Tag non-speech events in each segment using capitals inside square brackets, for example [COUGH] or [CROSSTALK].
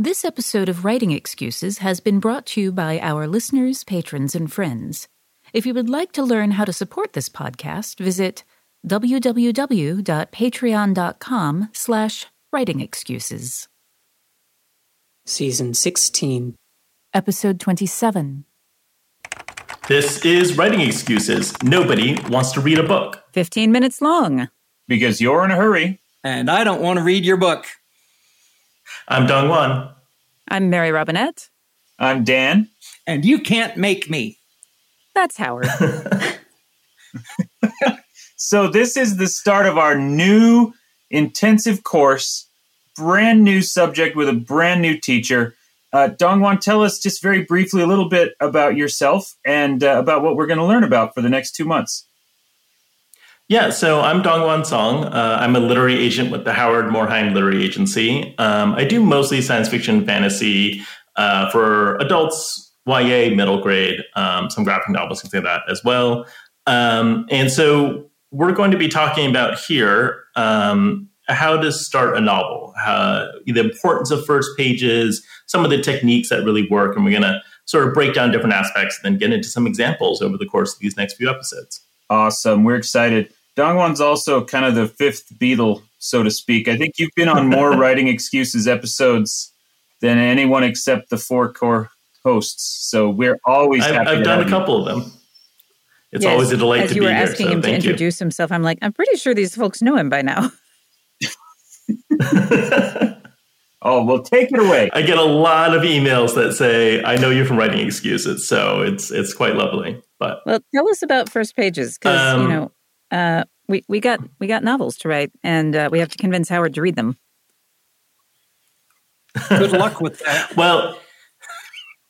This episode of Writing Excuses has been brought to you by our listeners, patrons, and friends. If you would like to learn how to support this podcast, visit www.patreon.com slash writing excuses. Season 16. Episode 27. This is Writing Excuses. Nobody wants to read a book. 15 minutes long. Because you're in a hurry. And I don't want to read your book. I'm DongWon. I'm Mary Robinette. I'm Dan. And you can't make me. That's Howard. [LAUGHS] so, this is the start of our new intensive course, brand new subject with a brand new teacher. Uh, DongWon, tell us just very briefly a little bit about yourself and uh, about what we're going to learn about for the next two months. Yeah, so I'm DongWon Song. Uh, I'm a literary agent with the Howard Morhaim Literary Agency. Um, I do mostly science fiction, fantasy uh, for adults, YA, middle grade, um, some graphic novels, things like that as well. Um, and so we're going to be talking about here um, how to start a novel, how, the importance of first pages, some of the techniques that really work, and we're going to sort of break down different aspects and then get into some examples over the course of these next few episodes. Awesome. We're excited. DongWon's also kind of the fifth Beatle, so to speak. I think you've been on more [LAUGHS] writing excuses episodes than anyone except the four core hosts. So we're always I've, happy. I've done a couple you. of them. It's yes, always a delight as to you were here, asking so him to introduce you. himself, I'm like, I'm pretty sure these folks know him by now. [LAUGHS] oh, well, take it away. I get a lot of emails that say, "I know you're from writing excuses," so it's it's quite lovely. But well, tell us about first pages because um, you know uh, we we got we got novels to write, and uh, we have to convince Howard to read them. Good luck with that. [LAUGHS] well,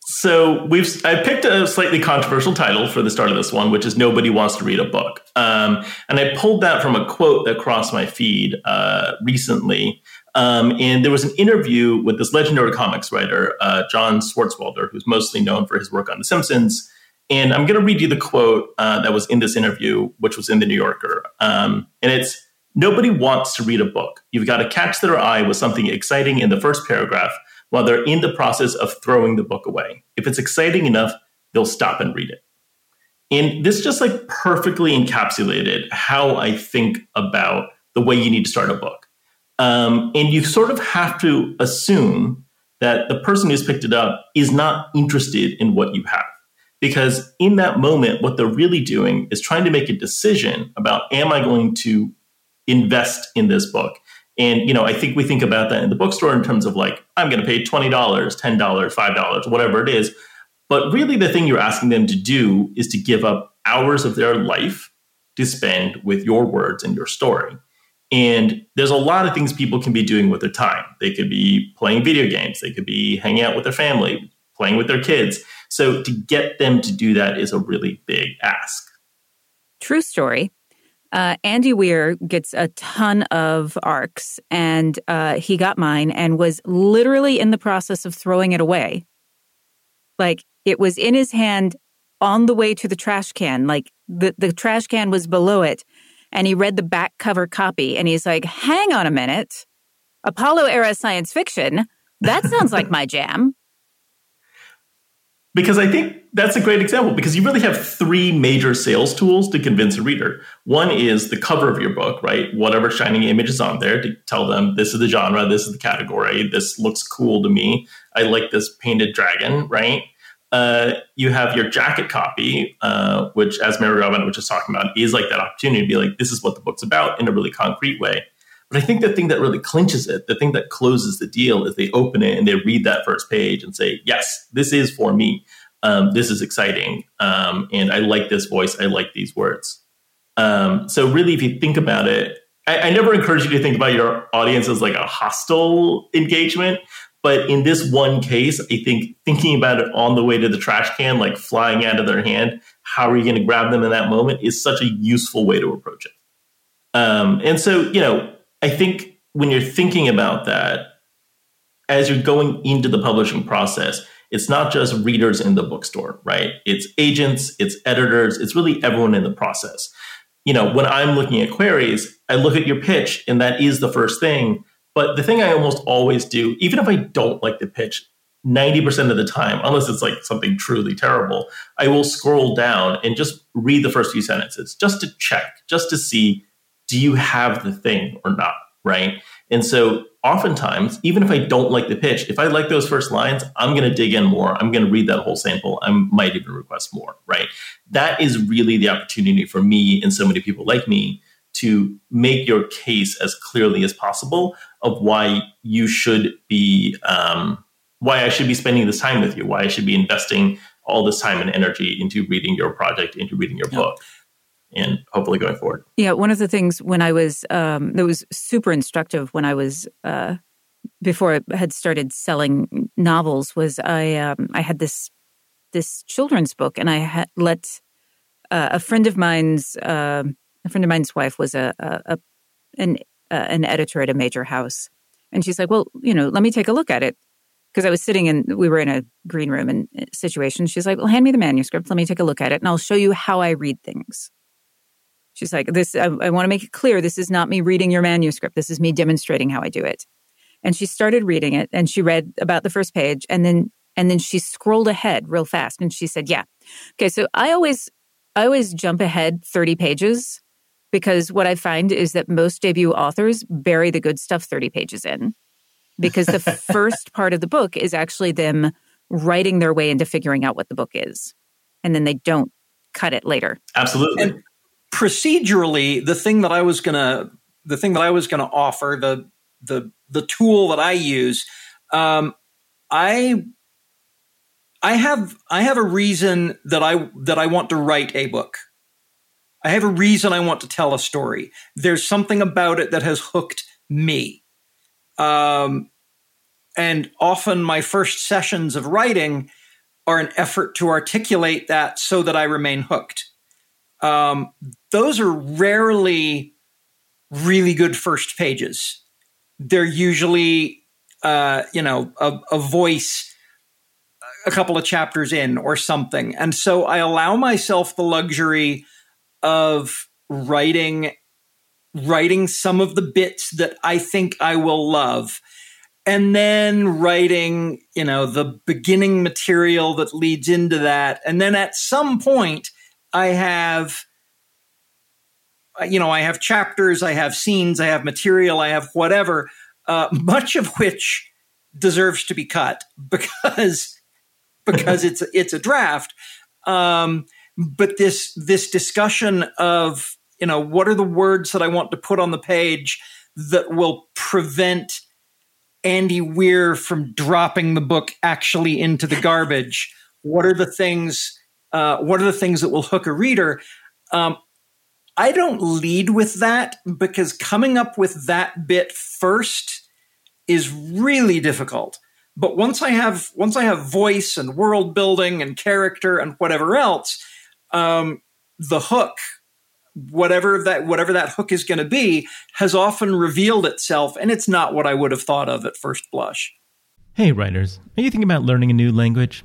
so we've I picked a slightly controversial title for the start of this one, which is "Nobody Wants to Read a Book," um, and I pulled that from a quote that crossed my feed uh, recently. Um, and there was an interview with this legendary comics writer, uh, John Swartzwelder, who's mostly known for his work on The Simpsons. And I'm going to read you the quote uh, that was in this interview, which was in the New Yorker. Um, and it's Nobody wants to read a book. You've got to catch their eye with something exciting in the first paragraph while they're in the process of throwing the book away. If it's exciting enough, they'll stop and read it. And this just like perfectly encapsulated how I think about the way you need to start a book. Um, and you sort of have to assume that the person who's picked it up is not interested in what you have because in that moment what they're really doing is trying to make a decision about am i going to invest in this book? And you know i think we think about that in the bookstore in terms of like i'm to pay $20 $10 $5 whatever it is. But really the thing you're asking them to do is to give up hours of their life to spend with your words and your story. And there's a lot of things people can be doing with their time. They could be playing video games. They could be hanging out with their family playing with their kids so to get them to do that is a really big ask. True story. Uh, Andy Weir gets a ton of arcs, and uh, he got mine and was literally in the process of throwing it away. Like it was in his hand on the way to the trash can. Like the, the trash can was below it. And he read the back cover copy and he's like, hang on a minute. Apollo era science fiction. That sounds like my [LAUGHS] jam because I think that's a great example because you really have three major sales tools to convince a reader. One is the cover of your book, right? Whatever shining image is on there to tell them this is the genre, this is the category, this looks cool to me. I like this painted dragon, right? Uh, you have your jacket copy, uh, which, as Mary Robin was just talking about, is like that opportunity to be like, this is what the book's about in a really concrete way. But I think the thing that really clinches it, the thing that closes the deal, is they open it and they read that first page and say, yes, this is for me. Um, this is exciting. Um, and i like this voice. I like these words. Um, so really if you think about it I, I, never encourage you to think about your audience as like a hostile engagement But in this one case, I think thinking about it on the way to the trash can, like flying out of their hand, how are you going to grab them in that moment is such a useful way to approach it. Um, and so, you know, I think when you're thinking about that, as you're going into the publishing process, it's not just readers in the bookstore, right? It's agents, it's editors, it's really everyone in the process. You know, when I'm looking at queries, I look at your pitch, and that is the first thing. But the thing I almost always do, even if I don't like the pitch, 90% of the time, unless it's like something truly terrible, I will scroll down and just read the first few sentences just to check, just to see do you have the thing or not, right? And so oftentimes, even if I don't like the pitch, if I like those first lines, I'm going to dig in more. I'm going to read that whole sample. I might even request more, right? That is really the opportunity for me and so many people like me to make your case as clearly as possible of why you should be, um, why I should be spending this time with you, why I should be investing all this time and energy into reading your project, into reading your book and hopefully going forward. Yeah, one of the things when I was um, that was super instructive when I was uh, before I had started selling novels was I um, I had this this children's book and I had let uh, a friend of mine's uh, a friend of mine's wife was a, a, a an an editor at a major house and she's like, well, you know, let me take a look at it because I was sitting in, we were in a green room and uh, situation. She's like, well, hand me the manuscript. Let me take a look at it and I'll show you how I read things. She's like, this, I, I want to make it clear. This is not me reading your manuscript. This is me demonstrating how I do it. And she started reading it and she read about the first page and then, and then she scrolled ahead real fast and she said, yeah. Okay. So I always, I always jump ahead 30 pages because what I find is that most debut authors bury the good stuff 30 pages in because the [LAUGHS] first part of the book is actually them writing their way into figuring out what the book is. And then they don't cut it later. Absolutely. And procedurally, the thing that I was gonna the thing that I was gonna offer the the the tool that I use, um, I I have I have a reason that I that I want to write a book. I have a reason I want to tell a story. There's something about it that has hooked me. Um, and often my first sessions of writing are an effort to articulate that so that I remain hooked um, those are rarely really good first pages. They're usually, uh, you know, a, a voice a couple of chapters in or something. And so I allow myself the luxury of writing writing some of the bits that I think I will love and then writing, you know, the beginning material that leads into that. And then at some point I have uh, you know, I have chapters, I have scenes, I have material, I have whatever, uh, [LAUGHS] much of which deserves to be cut [LAUGHS] because because it's it's a draft. Um, but this this discussion of you know what are the words that I want to put on the page that will prevent Andy Weir from dropping the book actually into the garbage. What are the things uh, what are the things that will hook a reader? Um, I don't lead with that because coming up with that bit first is really difficult. But once I have once I have voice and world building and character and whatever else, um, the hook, whatever that whatever that hook is going to be, has often revealed itself, and it's not what I would have thought of at first blush. Hey, writers, are you thinking about learning a new language?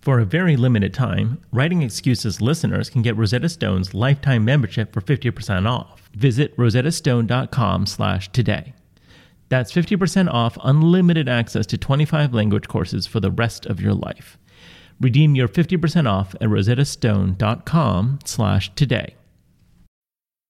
For a very limited time, Writing Excuses listeners can get Rosetta Stone's lifetime membership for 50% off. Visit rosettastone.com slash today. That's 50% off unlimited access to 25 language courses for the rest of your life. Redeem your 50% off at rosettastone.com slash today.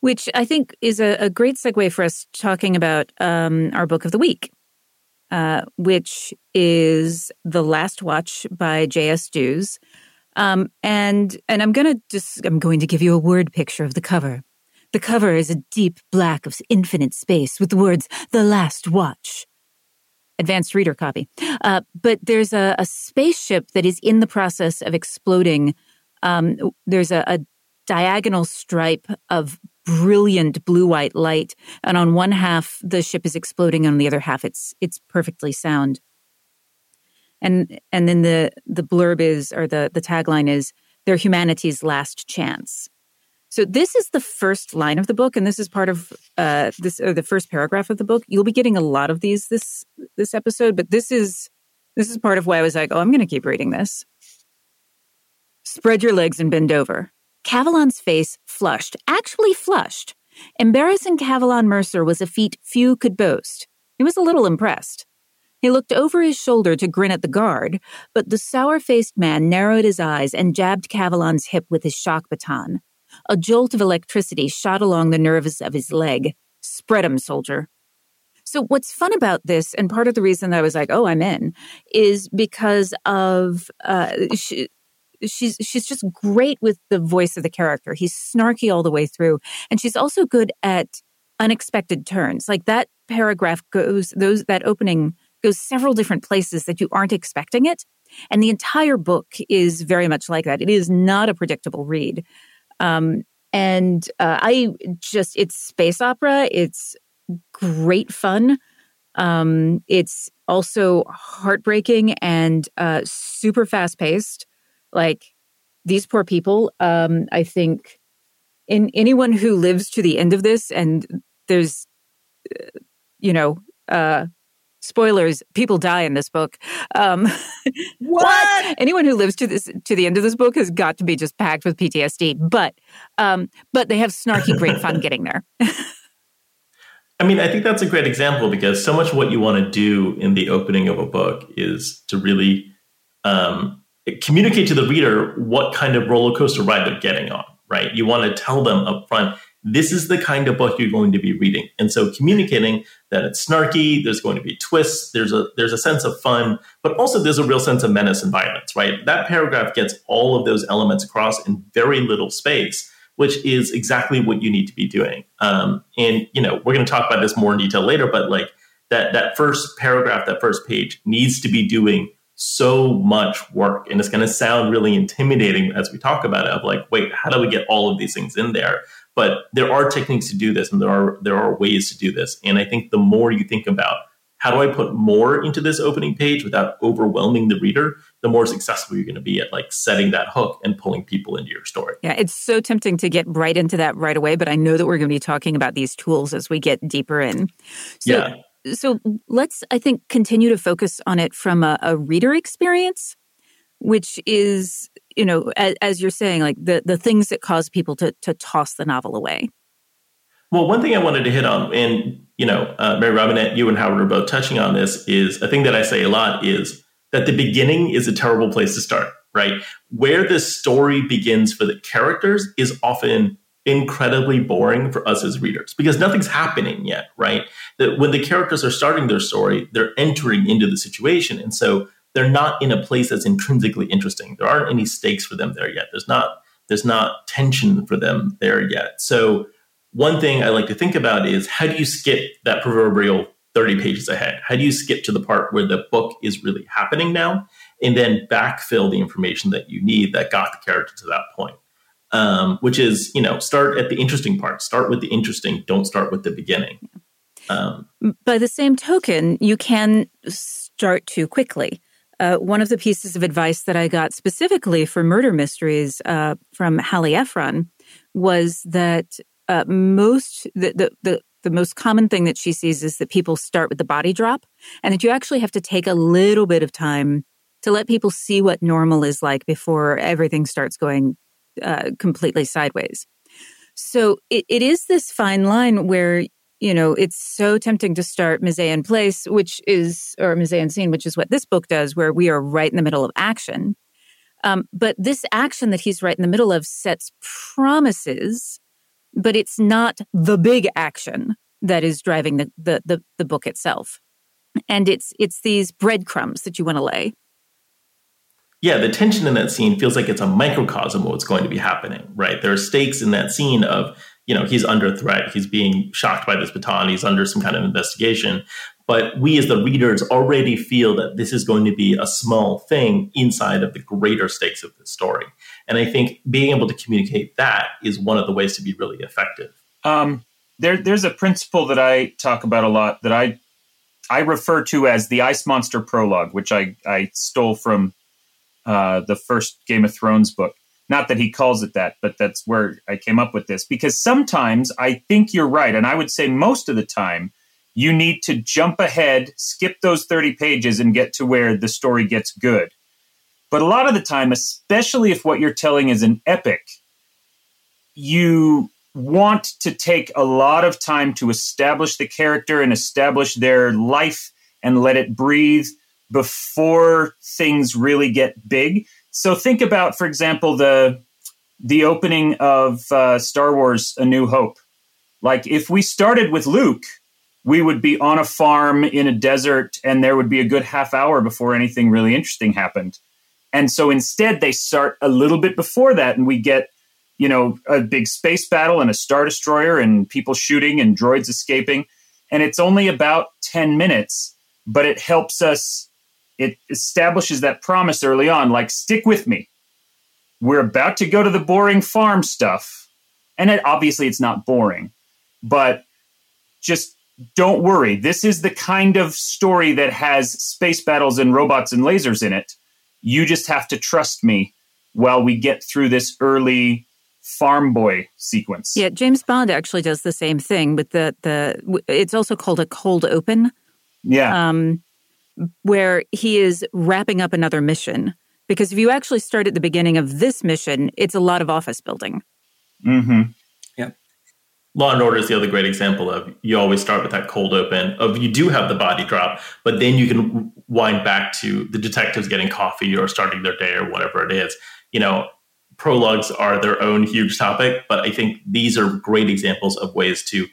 Which I think is a, a great segue for us talking about um, our book of the week, uh, which is The Last Watch by J.S. Dewes. Um, and and I'm gonna just I'm going to give you a word picture of the cover. The cover is a deep black of infinite space with the words "The Last Watch." Advanced reader copy. Uh, but there's a, a, spaceship that is in the process of exploding. Um, there's a, a diagonal stripe of brilliant blue white light. And on one half, the ship is exploding. And on the other half, it's, it's perfectly sound. And, and then the, the blurb is, or the, the tagline is, they're humanity's last chance. So this is the first line of the book, and this is part of uh, this, or the first paragraph of the book. You'll be getting a lot of these this this episode, but this is this is part of why I was like, oh, I'm going to keep reading this. Spread your legs and bend over. Cavalon's face flushed, actually flushed. Embarrassing Cavalon Mercer was a feat few could boast. He was a little impressed. He looked over his shoulder to grin at the guard, but the sour faced man narrowed his eyes and jabbed Cavalon's hip with his shock baton. A jolt of electricity shot along the nerves of his leg. Spread 'em, soldier. So, what's fun about this, and part of the reason that I was like, oh, I'm in, is because of uh, she's she's just great with the voice of the character. He's snarky all the way through, and she's also good at unexpected turns. Like that paragraph goes those that opening goes several different places that you aren't expecting it, and the entire book is very much like that. It is not a predictable read, um, and uh, I just it's space opera. It's great fun. Um, it's also heartbreaking and uh, super fast paced. Like these poor people, um, I think in anyone who lives to the end of this, and there's, uh, you know, uh, spoilers, people die in this book. Um, [LAUGHS] what? Anyone who lives to this to the end of this book has got to be just packed with PTSD. But um, but they have snarky great fun [LAUGHS] getting there. I mean, I think that's a great example because so much what you want to do in the opening of a book is to really um, communicate to the reader what kind of roller coaster ride they're getting on, right? You want to tell them up front, this is the kind of book you're going to be reading. And so communicating that it's snarky, there's going to be twists, there's a there's a sense of fun, but also there's a real sense of menace and violence, right? That paragraph gets all of those elements across in very little space, which is exactly what you need to be doing. Um, and you know, we're going to talk about this more in detail later, but like that that first paragraph, that first page needs to be doing so much work. And it's going to sound really intimidating as we talk about it of like wait how do we get all of these things in there? But there are techniques to do this and there are there are ways to do this. And i think the more you think about how do i put more into this opening page without overwhelming the reader the more successful you're going to be at like setting that hook and pulling people into your story. Yeah it's so tempting to get right into that right away but i know that we're going to be talking about these tools as we get deeper in. So yeah so let's, I think, continue to focus on it from a, a reader experience, which is, you know, as, as, you're saying, like the, the things that cause people to, to toss the novel away. Well, one thing I wanted to hit on, and, you know, uh, Mary Robinette, you and Howard are both touching on this, is a thing that I say a lot is that the beginning is a terrible place to start, right? Where the story begins for the characters is often incredibly boring for us as readers because nothing's happening yet, right? That when the characters are starting their story, they're entering into the situation. And so they're not in a place that's intrinsically interesting. There aren't any stakes for them there yet. There's not there's not tension for them there yet. So one thing I like to think about is how do you skip that proverbial 30 pages ahead? How do you skip to the part where the book is really happening now and then backfill the information that you need that got the character to that point? Um, which is, you know, start at the interesting part, start with the interesting, don't start with the beginning. Um, By the same token, you can start too quickly. Uh, one of the pieces of advice that I got specifically for murder mysteries uh, from Hallie Ephron was that uh, most the, the, the the most common thing that she sees is that people start with the body drop, and that you actually have to take a little bit of time to let people see what normal is like before everything starts going uh, completely sideways. So it, it is this fine line where you know, it's so tempting to start mise en place, which is, or mise en scene, which is what this book does, where we are right in the middle of action. Um, but this action that he's right in the middle of sets promises, but it's not the big action that is driving the, the, the, the book itself. And it's, it's these breadcrumbs that you want to lay. Yeah, the tension in that scene feels like it's a microcosm of what's going to be happening, right? There are stakes in that scene of you know he's under threat he's being shocked by this baton he's under some kind of investigation. But we as the readers already feel that this is going to be a small thing inside of the greater stakes of the story. And i think being able to communicate that is one of the ways to be really effective. Um, there, there's a principle that i talk about a lot that i i refer to as the ice monster prologue which i i stole from uh, the first game of thrones book not that he calls it that, but that's where I came up with this because sometimes I think you're right. And I would say most of the time, you need to jump ahead, skip those 30 pages, and get to where the story gets good. But a lot of the time, especially if what you're telling is an epic, you want to take a lot of time to establish the character and establish their life and let it breathe before things really get big. So think about, for example, the the opening of uh, Star Wars: A New Hope. Like if we started with Luke, we would be on a farm in a desert, and there would be a good half hour before anything really interesting happened. And so instead, they start a little bit before that, and we get you know a big space battle and a star destroyer and people shooting and droids escaping, and it's only about ten minutes, but it helps us it establishes that promise early on like stick with me. We're about to go to the boring farm stuff and it, obviously it's not boring but just don't worry. This is the kind of story that has space battles and robots and lasers in it. You just have to trust me while we get through this early farm boy sequence. Yeah james bond actually does the same thing with the the it's also called a cold open. Yeah. Um where he is wrapping up another mission. Because if you actually start at the beginning of this mission, it's a lot of office building. Mm-hmm. Yeah. Law and Order is the other great example of you always start with that cold open of you do have the body drop, but then you can wind back to the detectives getting coffee or starting their day or whatever it is. You know, prologues are their own huge topic, but I think these are great examples of ways to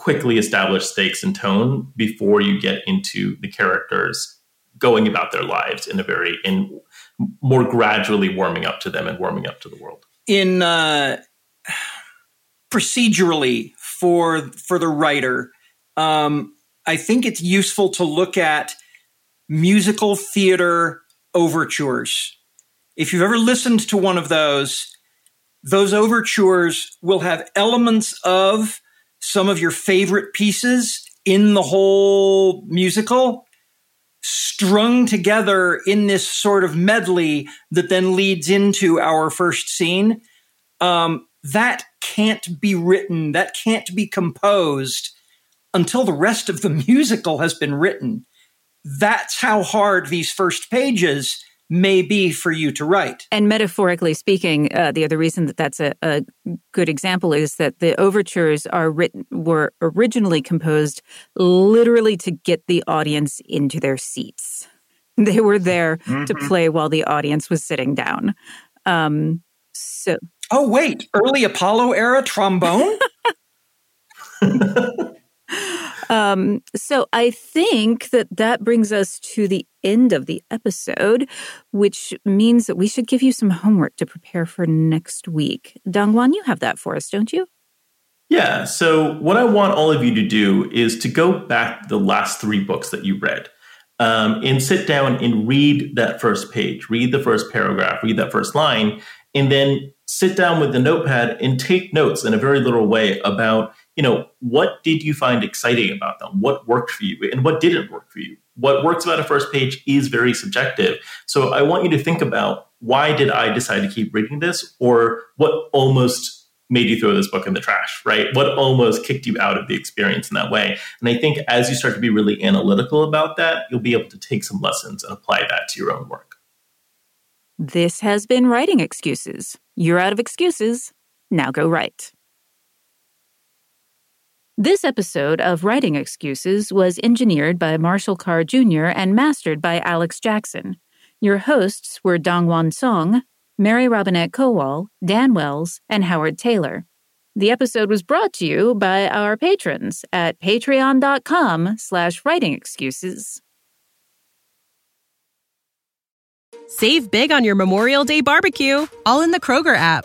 quickly establish stakes and tone before you get into the characters going about their lives in a very in more gradually warming up to them and warming up to the world. In uh, procedurally for for the writer um, i think it's useful to look at musical theater overtures. If you've ever listened to one of those those overtures will have elements of some of your favorite pieces in the whole musical strung together in this sort of medley that then leads into our first scene. Um, that can't be written, that can't be composed until the rest of the [LAUGHS] musical has been written. That's how hard these first pages may be for you to write. And metaphorically speaking, uh, the other reason that that's a, a, good example is that the overtures are written were originally composed literally to get the audience into their seats. They were there Mhm. to play while the audience was sitting down. Um, so Oh wait, early Apollo era trombone? [LAUGHS] Um, so I think that that brings us to the end of the episode, which means that we should give you some homework to prepare for next week. DongWon, you have that for us, don't you? Yeah. So, what I want all of you to do is to go back the last three books that you read um, and sit down and read that first page, read the first paragraph, read that first line, and then sit down with the notepad and take notes in a very literal way about, you know, what did you find exciting about them? What worked for you and what didn't work for you? What works about a first page is very subjective. So, I want you to think about why did I decide to keep reading this or what almost made you throw this book in the trash, right? What almost kicked you out of the experience in that way? And I think as you start to be really analytical about that, you'll be able to take some lessons and apply that to your own work. This has been Writing Excuses. You're out of excuses. Now go write. This episode of Writing Excuses was engineered by Marshall Carr Jr. and mastered by Alex Jackson. Your hosts were DongWon Song, Mary Robinette Kowal, Dan Wells, and Howard Tayler. The episode was brought to you by our patrons at patreon.com slash writing excuses. Save big on your Memorial Day barbecue, all in the Kroger app.